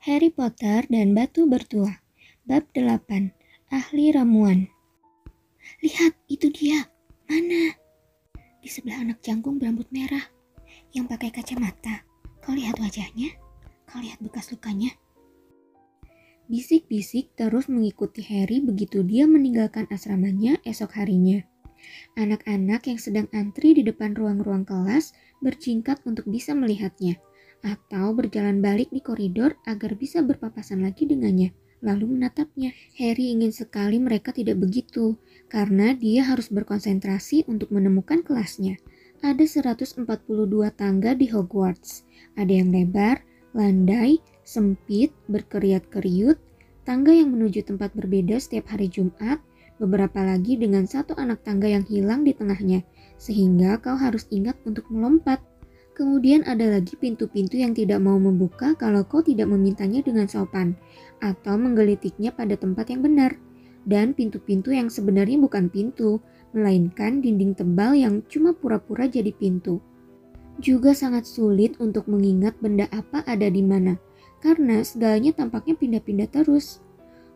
Harry Potter dan Batu Bertuah Bab 8 Ahli Ramuan Lihat, itu dia. Mana? Di sebelah anak jangkung berambut merah yang pakai kacamata. Kau lihat wajahnya? Kau lihat bekas lukanya? Bisik-bisik terus mengikuti Harry begitu dia meninggalkan asramanya esok harinya. Anak-anak yang sedang antri di depan ruang-ruang kelas berjingkat untuk bisa melihatnya atau berjalan balik di koridor agar bisa berpapasan lagi dengannya, lalu menatapnya. Harry ingin sekali mereka tidak begitu, karena dia harus berkonsentrasi untuk menemukan kelasnya. Ada 142 tangga di Hogwarts. Ada yang lebar, landai, sempit, berkeriat-keriut, tangga yang menuju tempat berbeda setiap hari Jumat, beberapa lagi dengan satu anak tangga yang hilang di tengahnya, sehingga kau harus ingat untuk melompat. Kemudian ada lagi pintu-pintu yang tidak mau membuka kalau kau tidak memintanya dengan sopan, atau menggelitiknya pada tempat yang benar. Dan pintu-pintu yang sebenarnya bukan pintu, melainkan dinding tebal yang cuma pura-pura jadi pintu. Juga sangat sulit untuk mengingat benda apa ada di mana, karena segalanya tampaknya pindah-pindah terus.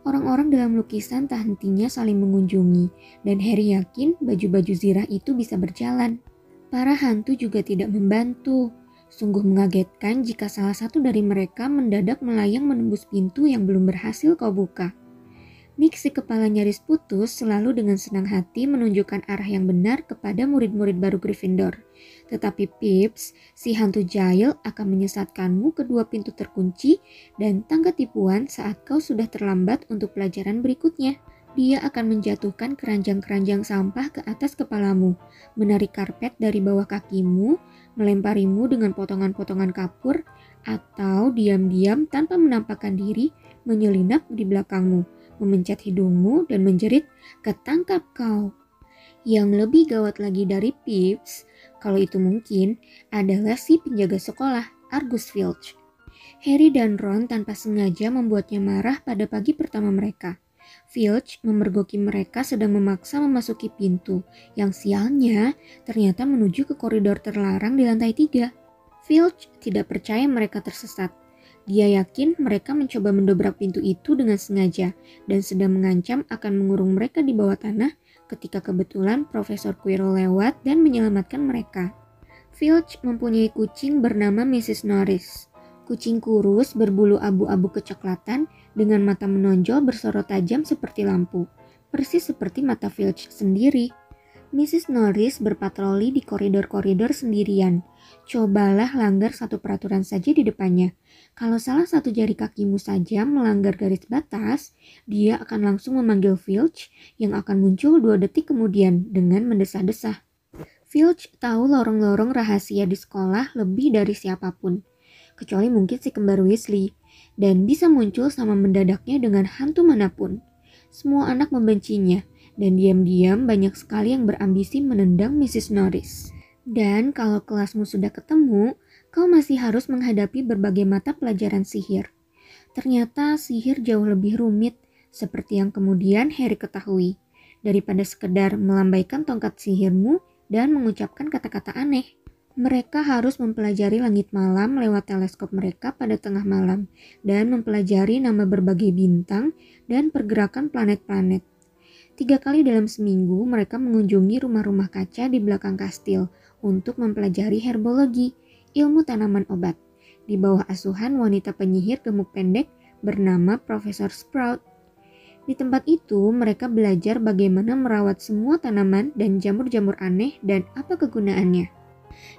Orang-orang dalam lukisan tak hentinya saling mengunjungi, dan Harry yakin baju-baju zirah itu bisa berjalan. Para hantu juga tidak membantu. Sungguh mengagetkan jika salah satu dari mereka mendadak melayang menembus pintu yang belum berhasil kau buka. Nick si kepala nyaris putus selalu dengan senang hati menunjukkan arah yang benar kepada murid-murid baru Gryffindor. Tetapi Pips, si hantu jahil akan menyesatkanmu kedua pintu terkunci dan tangga tipuan saat kau sudah terlambat untuk pelajaran berikutnya dia akan menjatuhkan keranjang-keranjang sampah ke atas kepalamu, menarik karpet dari bawah kakimu, melemparimu dengan potongan-potongan kapur, atau diam-diam tanpa menampakkan diri menyelinap di belakangmu, memencet hidungmu dan menjerit, ketangkap kau. Yang lebih gawat lagi dari Pips, kalau itu mungkin, adalah si penjaga sekolah, Argus Filch. Harry dan Ron tanpa sengaja membuatnya marah pada pagi pertama mereka. Filch memergoki mereka sedang memaksa memasuki pintu, yang sialnya ternyata menuju ke koridor terlarang di lantai tiga. Filch tidak percaya mereka tersesat. Dia yakin mereka mencoba mendobrak pintu itu dengan sengaja dan sedang mengancam akan mengurung mereka di bawah tanah ketika kebetulan Profesor Quirrell lewat dan menyelamatkan mereka. Filch mempunyai kucing bernama Mrs. Norris. Kucing kurus berbulu abu-abu kecoklatan dengan mata menonjol bersorot tajam seperti lampu, persis seperti mata Filch sendiri. Mrs. Norris berpatroli di koridor-koridor sendirian. Cobalah langgar satu peraturan saja di depannya. Kalau salah satu jari kakimu saja melanggar garis batas, dia akan langsung memanggil Filch yang akan muncul dua detik kemudian dengan mendesah-desah. Filch tahu lorong-lorong rahasia di sekolah lebih dari siapa pun kecuali mungkin si kembar Weasley, dan bisa muncul sama mendadaknya dengan hantu mana pun. Semua anak membencinya, dan diam-diam banyak sekali yang berambisi menendang Mrs. Norris. Dan kalau kelasmu sudah ketemu, kau masih harus menghadapi berbagai mata pelajaran sihir. Ternyata sihir jauh lebih rumit, seperti yang kemudian Harry ketahui, daripada sekedar melambaikan tongkat sihirmu dan mengucapkan kata-kata aneh. Mereka harus mempelajari langit malam lewat teleskop mereka pada tengah malam dan mempelajari nama berbagai bintang dan pergerakan planet-planet. Tiga kali dalam seminggu mereka mengunjungi rumah-rumah kaca di belakang kastil untuk mempelajari herbologi, ilmu tanaman obat, di bawah asuhan wanita penyihir gemuk pendek bernama Profesor Sprout. Di tempat itu, mereka belajar bagaimana merawat semua tanaman dan jamur-jamur aneh dan apa kegunaannya.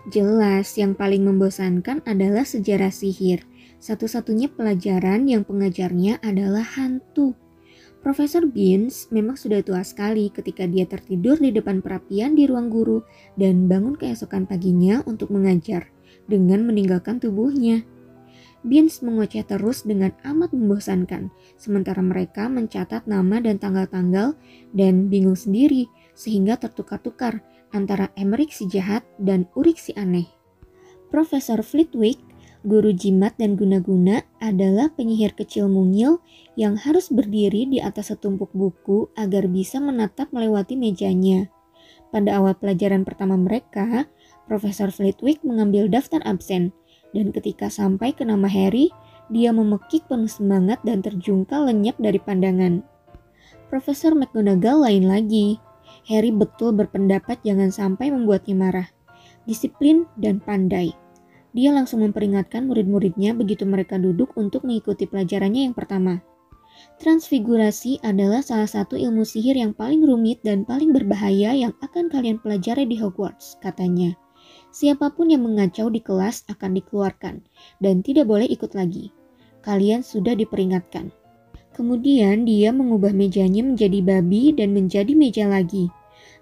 Jelas yang paling membosankan adalah sejarah sihir. Satu-satunya pelajaran yang pengajarnya adalah hantu. Profesor Beans memang sudah tua sekali ketika dia tertidur di depan perapian di ruang guru dan bangun keesokan paginya untuk mengajar dengan meninggalkan tubuhnya. Beans mengoceh terus dengan amat membosankan, sementara mereka mencatat nama dan tanggal-tanggal dan bingung sendiri sehingga tertukar-tukar antara Emmerich si jahat dan Urik si aneh. Profesor Flitwick, guru jimat dan guna-guna, adalah penyihir kecil mungil yang harus berdiri di atas setumpuk buku agar bisa menatap melewati mejanya. Pada awal pelajaran pertama mereka, Profesor Flitwick mengambil daftar absen, dan ketika sampai ke nama Harry, Dia memekik penuh semangat dan terjungkal lenyap dari pandangan. Profesor McGonagall lain lagi. Harry betul berpendapat jangan sampai membuatnya marah. Disiplin dan pandai. Dia langsung memperingatkan murid-muridnya begitu mereka duduk untuk mengikuti pelajarannya yang pertama. Transfigurasi adalah salah satu ilmu sihir yang paling rumit dan paling berbahaya yang akan kalian pelajari di Hogwarts, katanya. Siapa pun yang mengacau di kelas akan dikeluarkan dan tidak boleh ikut lagi. Kalian sudah diperingatkan. Kemudian dia mengubah mejanya menjadi babi dan menjadi meja lagi.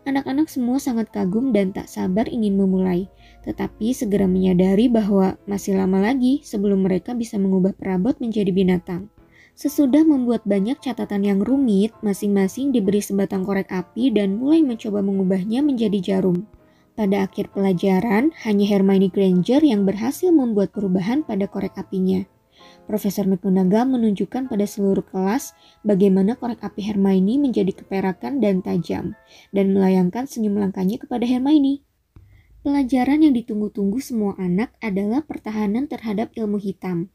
Anak-anak semua sangat kagum dan tak sabar ingin memulai, tetapi segera menyadari bahwa masih lama lagi sebelum mereka bisa mengubah perabot menjadi binatang. Sesudah membuat banyak catatan yang rumit, masing-masing diberi sebatang korek api dan mulai mencoba mengubahnya menjadi jarum. Pada akhir pelajaran, hanya Hermione Granger yang berhasil membuat perubahan pada korek apinya. Profesor McGonagall menunjukkan pada seluruh kelas bagaimana korek api Hermione menjadi keperakan dan tajam, dan melayangkan senyum langkahnya kepada Hermione. Pelajaran yang ditunggu-tunggu semua anak adalah pertahanan terhadap ilmu hitam.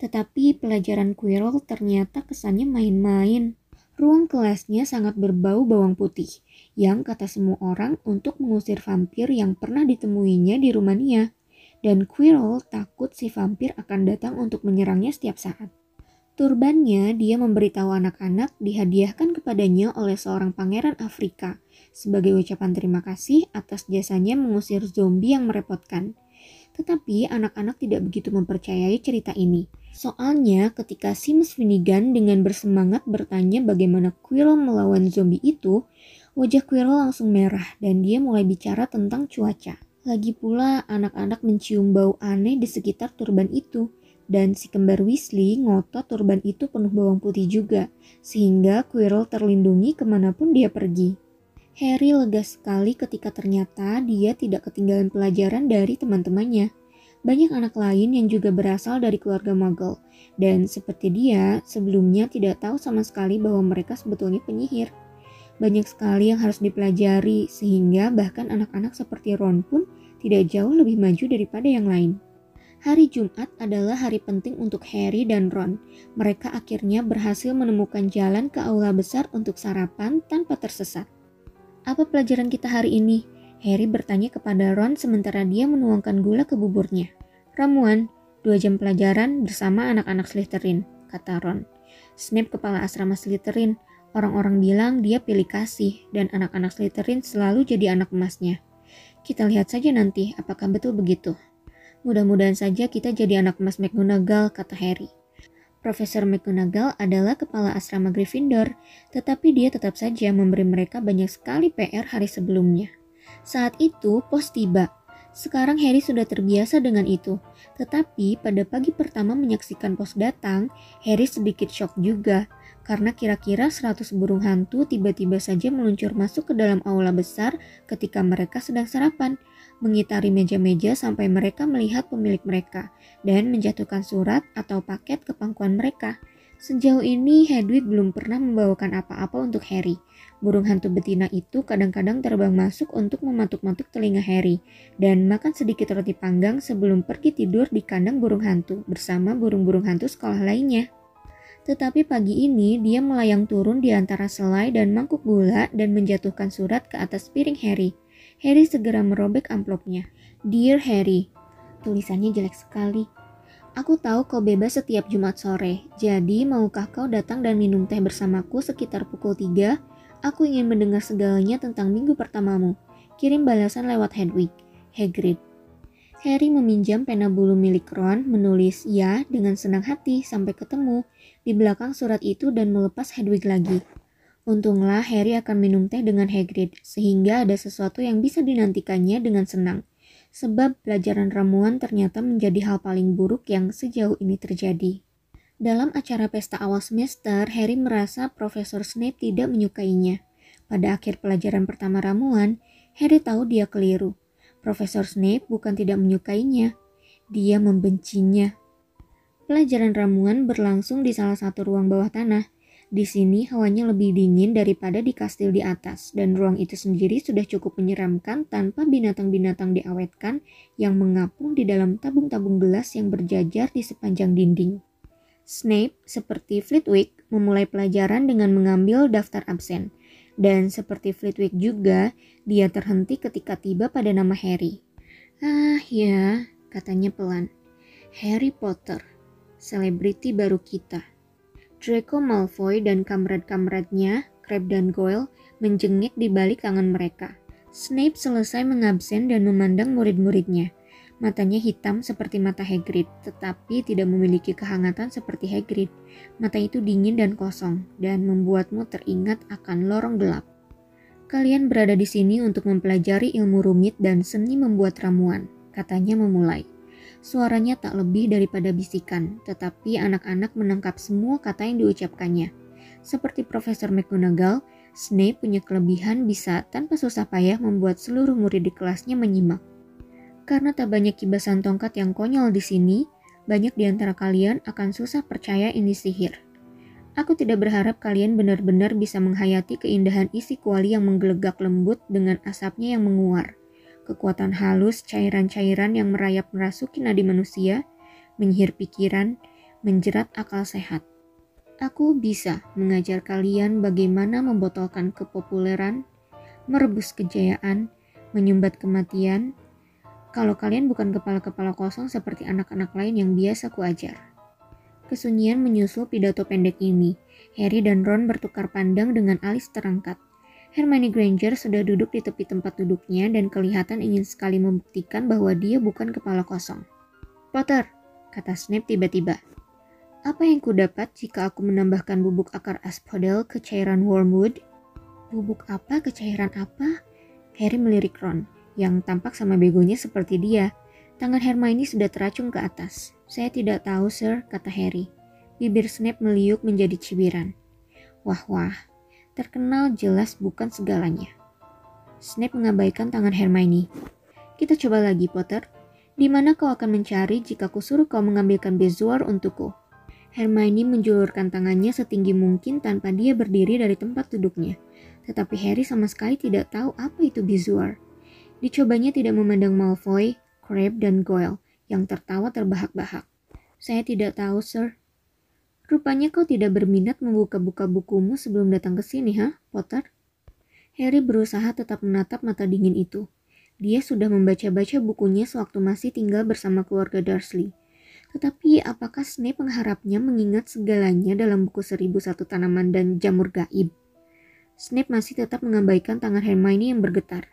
Tetapi pelajaran Quirrell ternyata kesannya main-main. Ruang kelasnya sangat berbau bawang putih, yang kata semua orang untuk mengusir vampir yang pernah ditemuinya di Rumania. Dan Quirrell takut si vampir akan datang untuk menyerangnya setiap saat. Turbannya dia memberitahu anak-anak dihadiahkan kepadanya oleh seorang pangeran Afrika sebagai ucapan terima kasih atas jasanya mengusir zombie yang merepotkan. Tetapi anak-anak tidak begitu mempercayai cerita ini. Soalnya ketika Sims Finnegan dengan bersemangat bertanya bagaimana Quirrell melawan zombie itu, wajah Quirrell langsung merah dan dia mulai bicara tentang cuaca. Lagi pula anak-anak mencium bau aneh di sekitar turban itu dan si kembar Weasley ngotot turban itu penuh bawang putih juga, sehingga Quirrell terlindungi ke mana pun dia pergi. Harry lega sekali ketika ternyata dia tidak ketinggalan pelajaran dari teman-temannya banyak anak lain yang juga berasal dari keluarga Muggle, dan seperti dia, sebelumnya tidak tahu sama sekali bahwa mereka sebetulnya penyihir. Banyak sekali yang harus dipelajari, sehingga bahkan anak-anak seperti Ron pun tidak jauh lebih maju daripada yang lain. Hari Jumat adalah hari penting untuk Harry dan Ron. Mereka akhirnya berhasil menemukan jalan ke aula besar untuk sarapan tanpa tersesat. Apa pelajaran kita hari ini? Harry bertanya kepada Ron sementara dia menuangkan gula ke buburnya. Ramuan, dua jam pelajaran bersama anak-anak Slytherin, kata Ron. Snape kepala asrama Slytherin. Orang-orang bilang dia pilih kasih dan anak-anak Slytherin selalu jadi anak emasnya. Kita lihat saja nanti apakah betul begitu. Mudah-mudahan saja kita jadi anak emas McGonagall, kata Harry. Profesor McGonagall adalah kepala asrama Gryffindor, tetapi dia tetap saja memberi mereka banyak sekali PR hari sebelumnya. Saat itu, pos tiba. Sekarang Harry sudah terbiasa dengan itu. Tetapi pada pagi pertama menyaksikan pos datang, Harry sedikit shock juga. Karena kira-kira 100 burung hantu tiba-tiba saja meluncur masuk ke dalam aula besar ketika mereka sedang sarapan. Mengitari meja-meja sampai mereka melihat pemilik mereka. Dan menjatuhkan surat atau paket ke pangkuan mereka. Sejauh ini Hedwig belum pernah membawakan apa-apa untuk Harry. Burung hantu betina itu kadang-kadang terbang masuk untuk mematuk-matuk telinga Harry dan makan sedikit roti panggang sebelum pergi tidur di kandang burung hantu bersama burung-burung hantu sekolah lainnya. Tetapi pagi ini dia melayang turun di antara selai dan mangkuk gula dan menjatuhkan surat ke atas piring Harry. Harry segera merobek amplopnya. Dear Harry, tulisannya jelek sekali. Aku tahu kau bebas setiap Jumat sore, jadi maukah kau datang dan minum teh bersamaku sekitar pukul 3? Aku ingin mendengar segalanya tentang minggu pertamamu. Kirim balasan lewat Hedwig. Hagrid. Harry meminjam pena bulu milik Ron, menulis ya dengan senang hati sampai ketemu di belakang surat itu dan melepas Hedwig lagi. Untunglah Harry akan minum teh dengan Hagrid, sehingga ada sesuatu yang bisa dinantikannya dengan senang sebab pelajaran ramuan ternyata menjadi hal paling buruk yang sejauh ini terjadi. Dalam acara pesta awal semester, Harry merasa Profesor Snape tidak menyukainya. Pada akhir pelajaran pertama ramuan, Harry tahu dia keliru. Profesor Snape bukan tidak menyukainya, dia membencinya. Pelajaran ramuan berlangsung di salah satu ruang bawah tanah, di sini hawanya lebih dingin daripada di kastil di atas, dan ruang itu sendiri sudah cukup menyeramkan tanpa binatang-binatang diawetkan yang mengapung di dalam tabung-tabung gelas yang berjajar di sepanjang dinding. Snape, seperti Flitwick, memulai pelajaran dengan mengambil daftar absen. Dan seperti Flitwick juga, dia terhenti ketika tiba pada nama Harry. Ah ya, katanya pelan. Harry Potter, selebriti baru kita. Draco Malfoy dan kamerat-kameratnya, Crabbe dan Goyle, menjengik di balik tangan mereka. Snape selesai mengabsen dan memandang murid-muridnya. Matanya hitam seperti mata Hagrid, tetapi tidak memiliki kehangatan seperti Hagrid. Mata itu dingin dan kosong, dan membuatmu teringat akan lorong gelap. Kalian berada di sini untuk mempelajari ilmu rumit dan seni membuat ramuan, katanya memulai. Suaranya tak lebih daripada bisikan, tetapi anak-anak menangkap semua kata yang diucapkannya. Seperti Profesor McGonagall, Snape punya kelebihan bisa tanpa susah payah membuat seluruh murid di kelasnya menyimak. Karena tak banyak kibasan tongkat yang konyol di sini, banyak di antara kalian akan susah percaya ini sihir. Aku tidak berharap kalian benar-benar bisa menghayati keindahan isi kuali yang menggelegak lembut dengan asapnya yang menguar. Kekuatan halus cairan-cairan yang merayap merasuki nadi manusia, menyihir pikiran, menjerat akal sehat. Aku bisa mengajar kalian bagaimana membotolkan kepopuleran, merebus kejayaan, menyumbat kematian, kalau kalian bukan kepala-kepala kosong seperti anak-anak lain yang biasa kuajar. Kesunyian menyusul pidato pendek ini. Harry dan Ron bertukar pandang dengan alis terangkat. Hermione Granger sudah duduk di tepi tempat duduknya dan kelihatan ingin sekali membuktikan bahwa dia bukan kepala kosong. Potter, kata Snape tiba-tiba. Apa yang ku dapat jika aku menambahkan bubuk akar aspodel ke cairan wormwood? Bubuk apa ke cairan apa? Harry melirik Ron yang tampak sama begonya seperti dia. Tangan Hermione sudah teracung ke atas. Saya tidak tahu, Sir, kata Harry. Bibir Snape meliuk menjadi cibiran. Wah, wah, terkenal jelas bukan segalanya. Snape mengabaikan tangan Hermione. Kita coba lagi, Potter. Di mana kau akan mencari jika kusuruh kau mengambilkan bezoar untukku? Hermione menjulurkan tangannya setinggi mungkin tanpa dia berdiri dari tempat duduknya. Tetapi Harry sama sekali tidak tahu apa itu bezoar. Dicobanya tidak memandang Malfoy, Crabbe, dan Goyle yang tertawa terbahak-bahak. Saya tidak tahu, Sir. Rupanya kau tidak berminat membuka-buka bukumu sebelum datang ke sini, ha, Potter? Harry berusaha tetap menatap mata dingin itu. Dia sudah membaca-baca bukunya sewaktu masih tinggal bersama keluarga Dursley. Tetapi apakah Snape mengharapnya mengingat segalanya dalam buku seribu satu tanaman dan jamur gaib? Snape masih tetap mengabaikan tangan Hermione yang bergetar.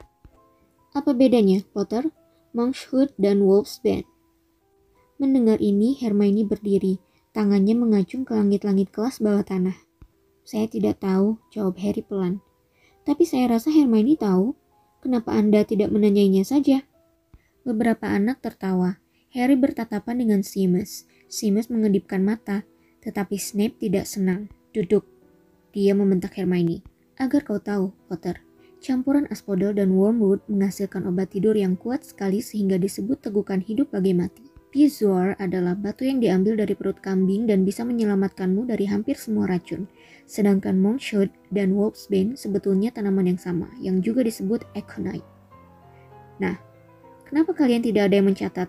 Apa bedanya, Potter? Monkshood dan Wolf's Bane. Mendengar ini, Hermione berdiri, tangannya mengacung ke langit-langit kelas bawah tanah. Saya tidak tahu, jawab Harry pelan. Tapi saya rasa Hermione tahu. Kenapa Anda tidak menanyainya saja? Beberapa anak tertawa. Harry bertatapan dengan Seamus. Seamus mengedipkan mata, tetapi Snape tidak senang. Duduk. Dia membentak Hermione. Agar kau tahu, Potter, Campuran aspodel dan wormwood menghasilkan obat tidur yang kuat sekali sehingga disebut tegukan hidup bagi mati. Bezoar adalah batu yang diambil dari perut kambing dan bisa menyelamatkanmu dari hampir semua racun. Sedangkan Monkshood dan Wolfsbane sebetulnya tanaman yang sama, yang juga disebut Aconite. Nah, kenapa kalian tidak ada yang mencatat?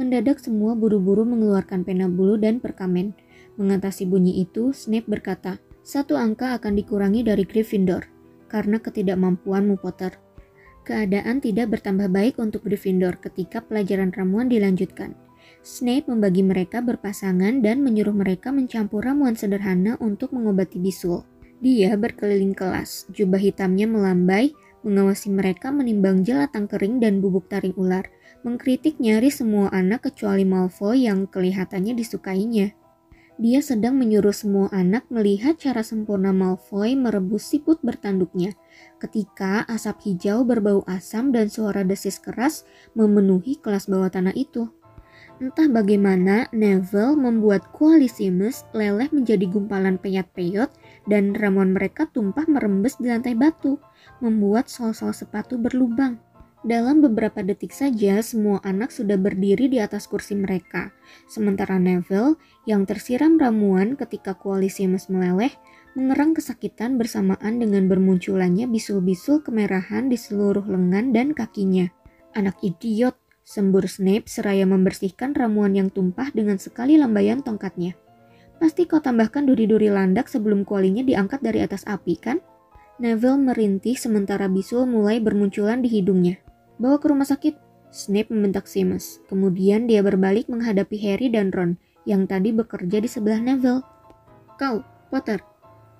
Mendadak semua buru-buru mengeluarkan pena bulu dan perkamen. Mengatasi bunyi itu, Snape berkata, satu angka akan dikurangi dari Gryffindor karena ketidakmampuanmu Potter. Keadaan tidak bertambah baik untuk Gryffindor ketika pelajaran ramuan dilanjutkan. Snape membagi mereka berpasangan dan menyuruh mereka mencampur ramuan sederhana untuk mengobati bisul. Dia berkeliling kelas, jubah hitamnya melambai, mengawasi mereka menimbang jelatang kering dan bubuk taring ular, mengkritik nyaris semua anak kecuali Malfoy yang kelihatannya disukainya. Dia sedang menyuruh semua anak melihat cara sempurna Malfoy merebus siput bertanduknya ketika asap hijau berbau asam dan suara desis keras memenuhi kelas bawah tanah itu. Entah bagaimana Neville membuat koalisimus leleh menjadi gumpalan peyot-peyot dan ramuan mereka tumpah merembes di lantai batu, membuat sol-sol sepatu berlubang. Dalam beberapa detik saja, semua anak sudah berdiri di atas kursi mereka. Sementara Neville, yang tersiram ramuan ketika koalisi mes meleleh, mengerang kesakitan bersamaan dengan bermunculannya bisul-bisul kemerahan di seluruh lengan dan kakinya. Anak idiot, sembur Snape seraya membersihkan ramuan yang tumpah dengan sekali lambaian tongkatnya. Pasti kau tambahkan duri-duri landak sebelum kualinya diangkat dari atas api, kan? Neville merintih sementara bisul mulai bermunculan di hidungnya. Bawa ke rumah sakit. Snape membentak Seamus. Kemudian dia berbalik menghadapi Harry dan Ron yang tadi bekerja di sebelah Neville. Kau, Potter,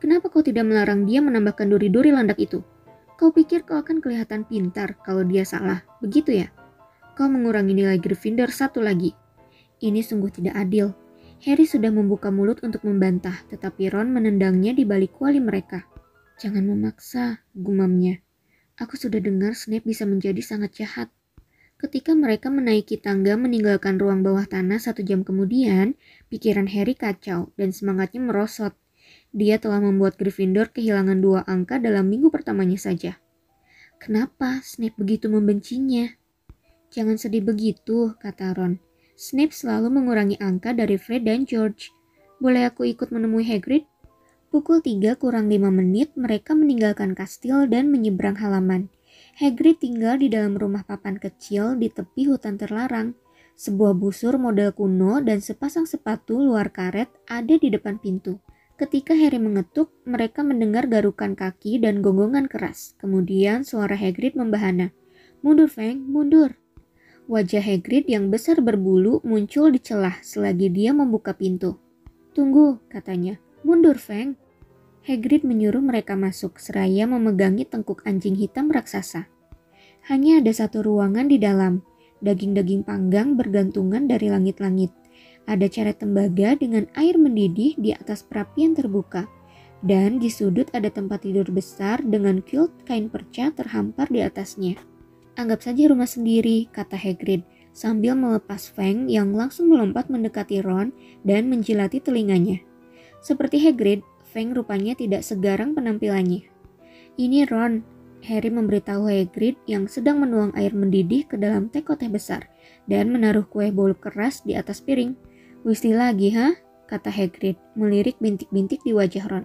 kenapa kau tidak melarang dia menambahkan duri-duri landak itu? Kau pikir kau akan kelihatan pintar kalau dia salah, begitu ya? Kau mengurangi nilai Gryffindor satu lagi. Ini sungguh tidak adil. Harry sudah membuka mulut untuk membantah, tetapi Ron menendangnya di balik kuali mereka. Jangan memaksa, gumamnya. Aku sudah dengar Snape bisa menjadi sangat jahat. Ketika mereka menaiki tangga meninggalkan ruang bawah tanah satu jam kemudian, pikiran Harry kacau dan semangatnya merosot. Dia telah membuat Gryffindor kehilangan dua angka dalam minggu pertamanya saja. Kenapa Snape begitu membencinya? Jangan sedih begitu, kata Ron. Snape selalu mengurangi angka dari Fred dan George. Boleh aku ikut menemui Hagrid? Pukul 3 kurang 5 menit mereka meninggalkan kastil dan menyeberang halaman. Hagrid tinggal di dalam rumah papan kecil di tepi hutan terlarang. Sebuah busur model kuno dan sepasang sepatu luar karet ada di depan pintu. Ketika Harry mengetuk, mereka mendengar garukan kaki dan gonggongan keras. Kemudian suara Hagrid membahana. Mundur, Feng, mundur. Wajah Hagrid yang besar berbulu muncul di celah selagi dia membuka pintu. Tunggu, katanya. Mundur, Feng. Hagrid menyuruh mereka masuk seraya memegangi tengkuk anjing hitam raksasa. Hanya ada satu ruangan di dalam. Daging-daging panggang bergantungan dari langit-langit. Ada caret tembaga dengan air mendidih di atas perapian terbuka. Dan di sudut ada tempat tidur besar dengan quilt kain perca terhampar di atasnya. Anggap saja rumah sendiri, kata Hagrid, sambil melepas Fang yang langsung melompat mendekati Ron dan menjilati telinganya. Seperti Hagrid, Fang rupanya tidak segarang penampilannya. Ini Ron, Harry memberitahu Hagrid yang sedang menuang air mendidih ke dalam teko teh besar dan menaruh kue bolu keras di atas piring. Whisky lagi, ha? kata Hagrid, melirik bintik-bintik di wajah Ron.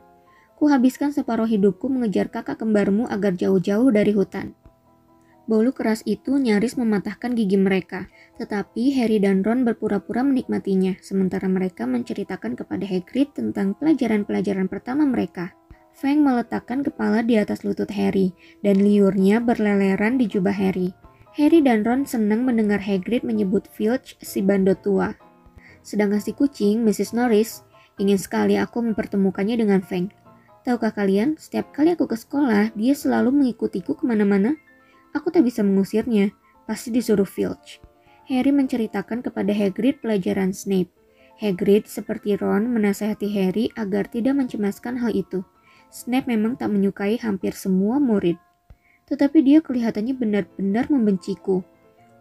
Kuhabiskan separuh hidupku mengejar kakak kembarmu agar jauh-jauh dari hutan. Bolu keras itu nyaris mematahkan gigi mereka, tetapi Harry dan Ron berpura-pura menikmatinya, sementara mereka menceritakan kepada Hagrid tentang pelajaran-pelajaran pertama mereka. Fang meletakkan kepala di atas lutut Harry, dan liurnya berleleran di jubah Harry. Harry dan Ron senang mendengar Hagrid menyebut Filch si bandot tua. Sedangkan si kucing, Mrs. Norris, ingin sekali aku mempertemukannya dengan Fang. Tahukah kalian, setiap kali aku ke sekolah, dia selalu mengikutiku ke mana-mana. Aku tak bisa mengusirnya, pasti disuruh Filch. Harry menceritakan kepada Hagrid pelajaran Snape. Hagrid seperti Ron menasihati Harry agar tidak mencemaskan hal itu. Snape memang tak menyukai hampir semua murid. Tetapi dia kelihatannya benar-benar membenciku.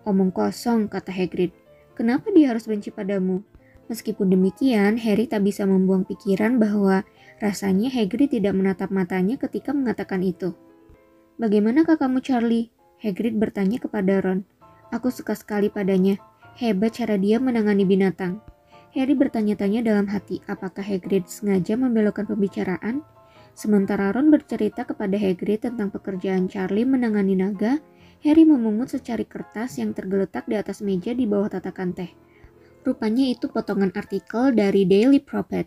Omong kosong, kata Hagrid. Kenapa dia harus benci padamu? Meskipun demikian, Harry tak bisa membuang pikiran bahwa rasanya Hagrid tidak menatap matanya ketika mengatakan itu. Bagaimana kakakmu Charlie? Hagrid bertanya kepada Ron. Aku suka sekali padanya. Hebat cara dia menangani binatang. Harry bertanya-tanya dalam hati apakah Hagrid sengaja membelokkan pembicaraan. Sementara Ron bercerita kepada Hagrid tentang pekerjaan Charlie menangani naga, Harry memungut secari kertas yang tergeletak di atas meja di bawah tatakan teh. Rupanya itu potongan artikel dari Daily Prophet.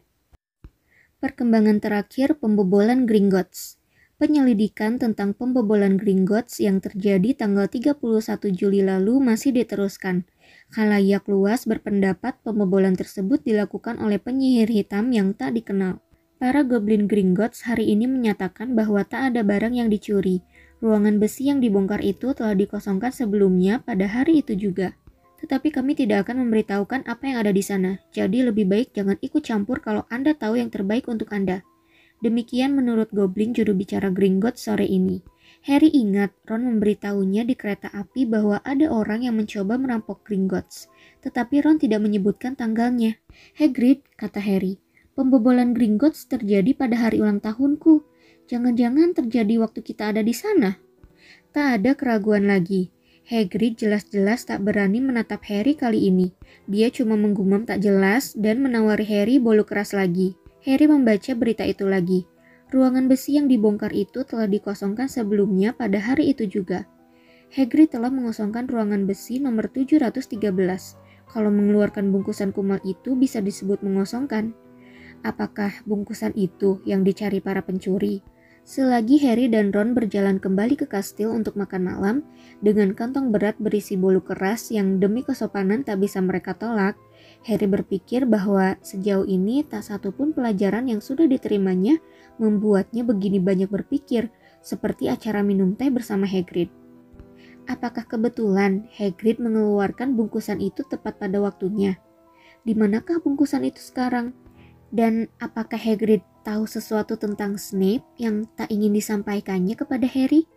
Perkembangan terakhir pembobolan Gringotts penyelidikan tentang pembobolan Gringotts yang terjadi tanggal 31 Juli lalu masih diteruskan. Khalayak luas berpendapat pembobolan tersebut dilakukan oleh penyihir hitam yang tak dikenal. Para Goblin Gringotts hari ini menyatakan bahwa tak ada barang yang dicuri. Ruangan besi yang dibongkar itu telah dikosongkan sebelumnya pada hari itu juga. Tetapi kami tidak akan memberitahukan apa yang ada di sana. Jadi lebih baik jangan ikut campur kalau Anda tahu yang terbaik untuk Anda. Demikian menurut Goblin juru bicara Gringotts sore ini. Harry ingat Ron memberitahunya di kereta api bahwa ada orang yang mencoba merampok Gringotts, tetapi Ron tidak menyebutkan tanggalnya. Hagrid, kata Harry, pembobolan Gringotts terjadi pada hari ulang tahunku. Jangan-jangan terjadi waktu kita ada di sana. Tak ada keraguan lagi. Hagrid jelas-jelas tak berani menatap Harry kali ini. Dia cuma menggumam tak jelas dan menawari Harry bolu keras lagi. Harry membaca berita itu lagi. Ruangan besi yang dibongkar itu telah dikosongkan sebelumnya pada hari itu juga. Hagrid telah mengosongkan ruangan besi nomor 713. Kalau mengeluarkan bungkusan kumal itu bisa disebut mengosongkan. Apakah bungkusan itu yang dicari para pencuri? Selagi Harry dan Ron berjalan kembali ke kastil untuk makan malam dengan kantong berat berisi bolu keras yang demi kesopanan tak bisa mereka tolak, Harry berpikir bahwa sejauh ini tak satu pun pelajaran yang sudah diterimanya membuatnya begini banyak berpikir, seperti acara minum teh bersama Hagrid. Apakah kebetulan Hagrid mengeluarkan bungkusan itu tepat pada waktunya? Di manakah bungkusan itu sekarang? Dan apakah Hagrid tahu sesuatu tentang Snape yang tak ingin disampaikannya kepada Harry?